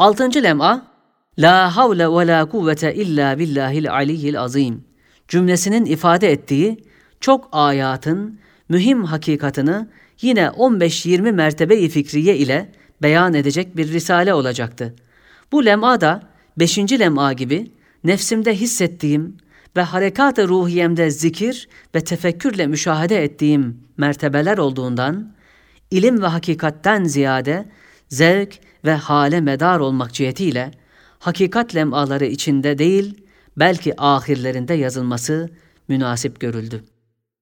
Altıncı lem'a La havle ve la kuvvete illa billahil aliyyil azim cümlesinin ifade ettiği çok ayatın mühim hakikatını yine 15-20 mertebe-i fikriye ile beyan edecek bir risale olacaktı. Bu lem'a da 5. lem'a gibi nefsimde hissettiğim ve harekat-ı ruhiyemde zikir ve tefekkürle müşahede ettiğim mertebeler olduğundan, ilim ve hakikatten ziyade zevk ve hale medar olmak cihetiyle hakikat lemaları içinde değil, belki ahirlerinde yazılması münasip görüldü.